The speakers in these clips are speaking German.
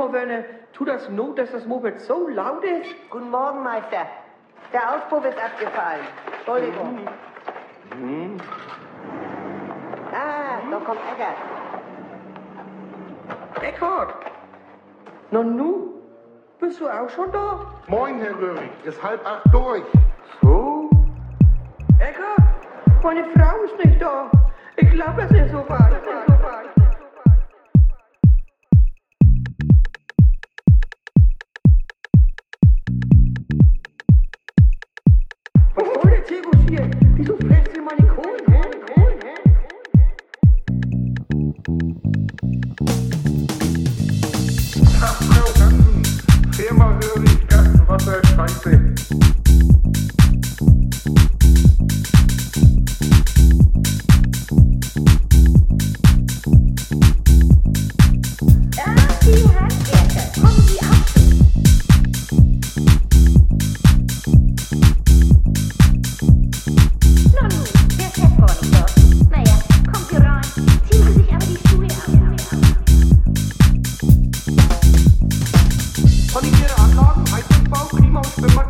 Hammer, Werner. Tu das Not, dass das Moped so laut ist. Guten Morgen, Meister. Der Auspuff ist abgefallen. Entschuldigung. Mhm. mhm. Ah, da mhm. kommt Eckert. Eckert! Na nu, bist du auch schon da? Moin, Herr Röhrig. Ist halb acht durch. So? Eckert, meine Frau ist nicht da. Ich glaube, es ist so weit. Hai sunt falc, prima, o să mă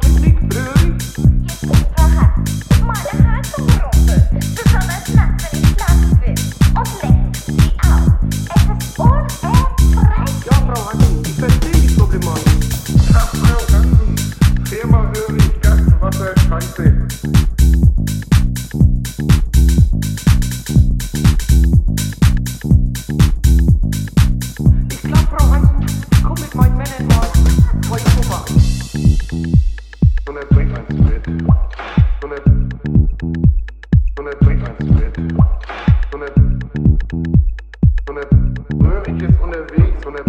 So Röhrig ist unterwegs, so eine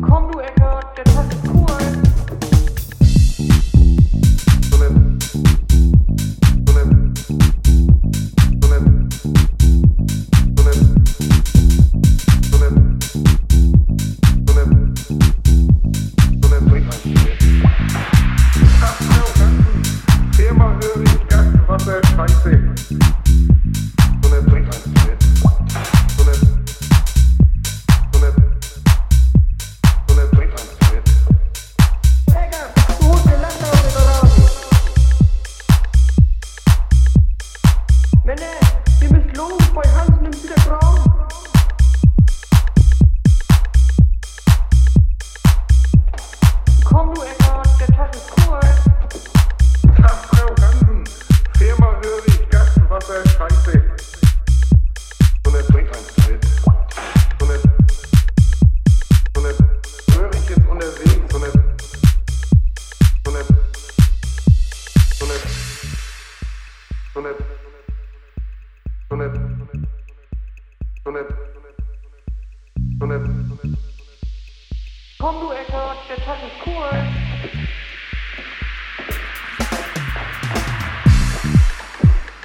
Komm, du Ecker! Renee.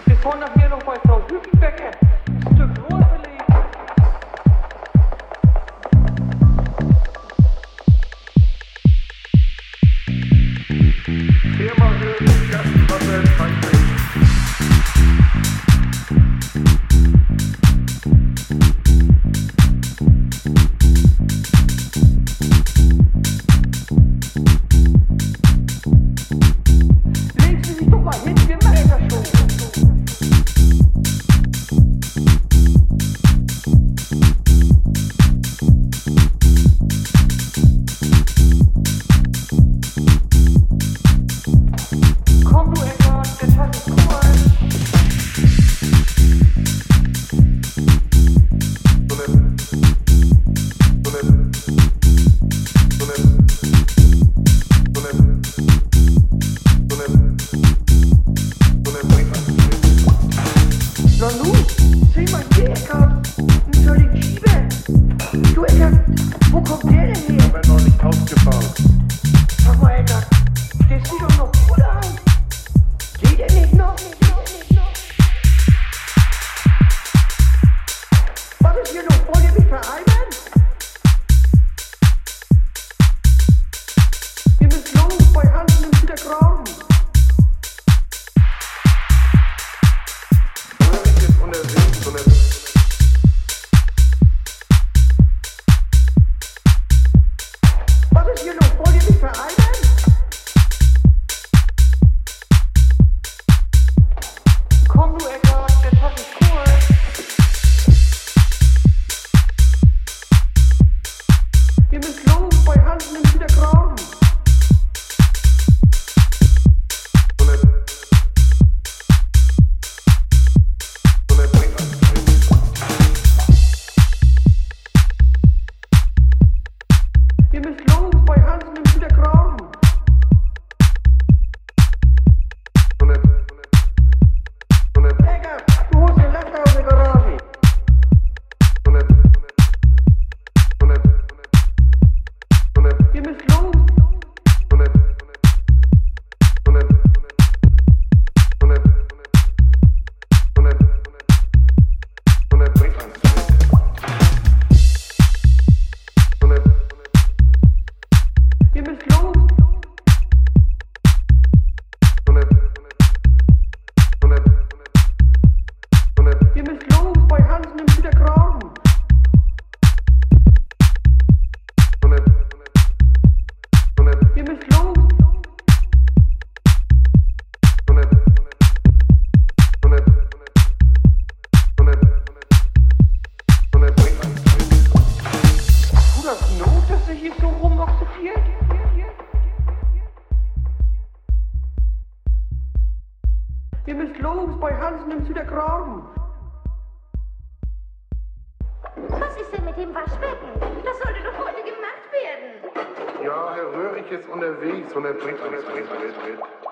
Wir fahren nachher noch bei Frau Hüfenbecker. Stück Ruhe. Nanu, sei mais que, cara. É bei Hansen im Südergraben. Was ist denn mit dem Waschbecken? Das sollte doch heute gemacht werden. Ja, Herr Röhrig ist unterwegs und er bringt uns mit.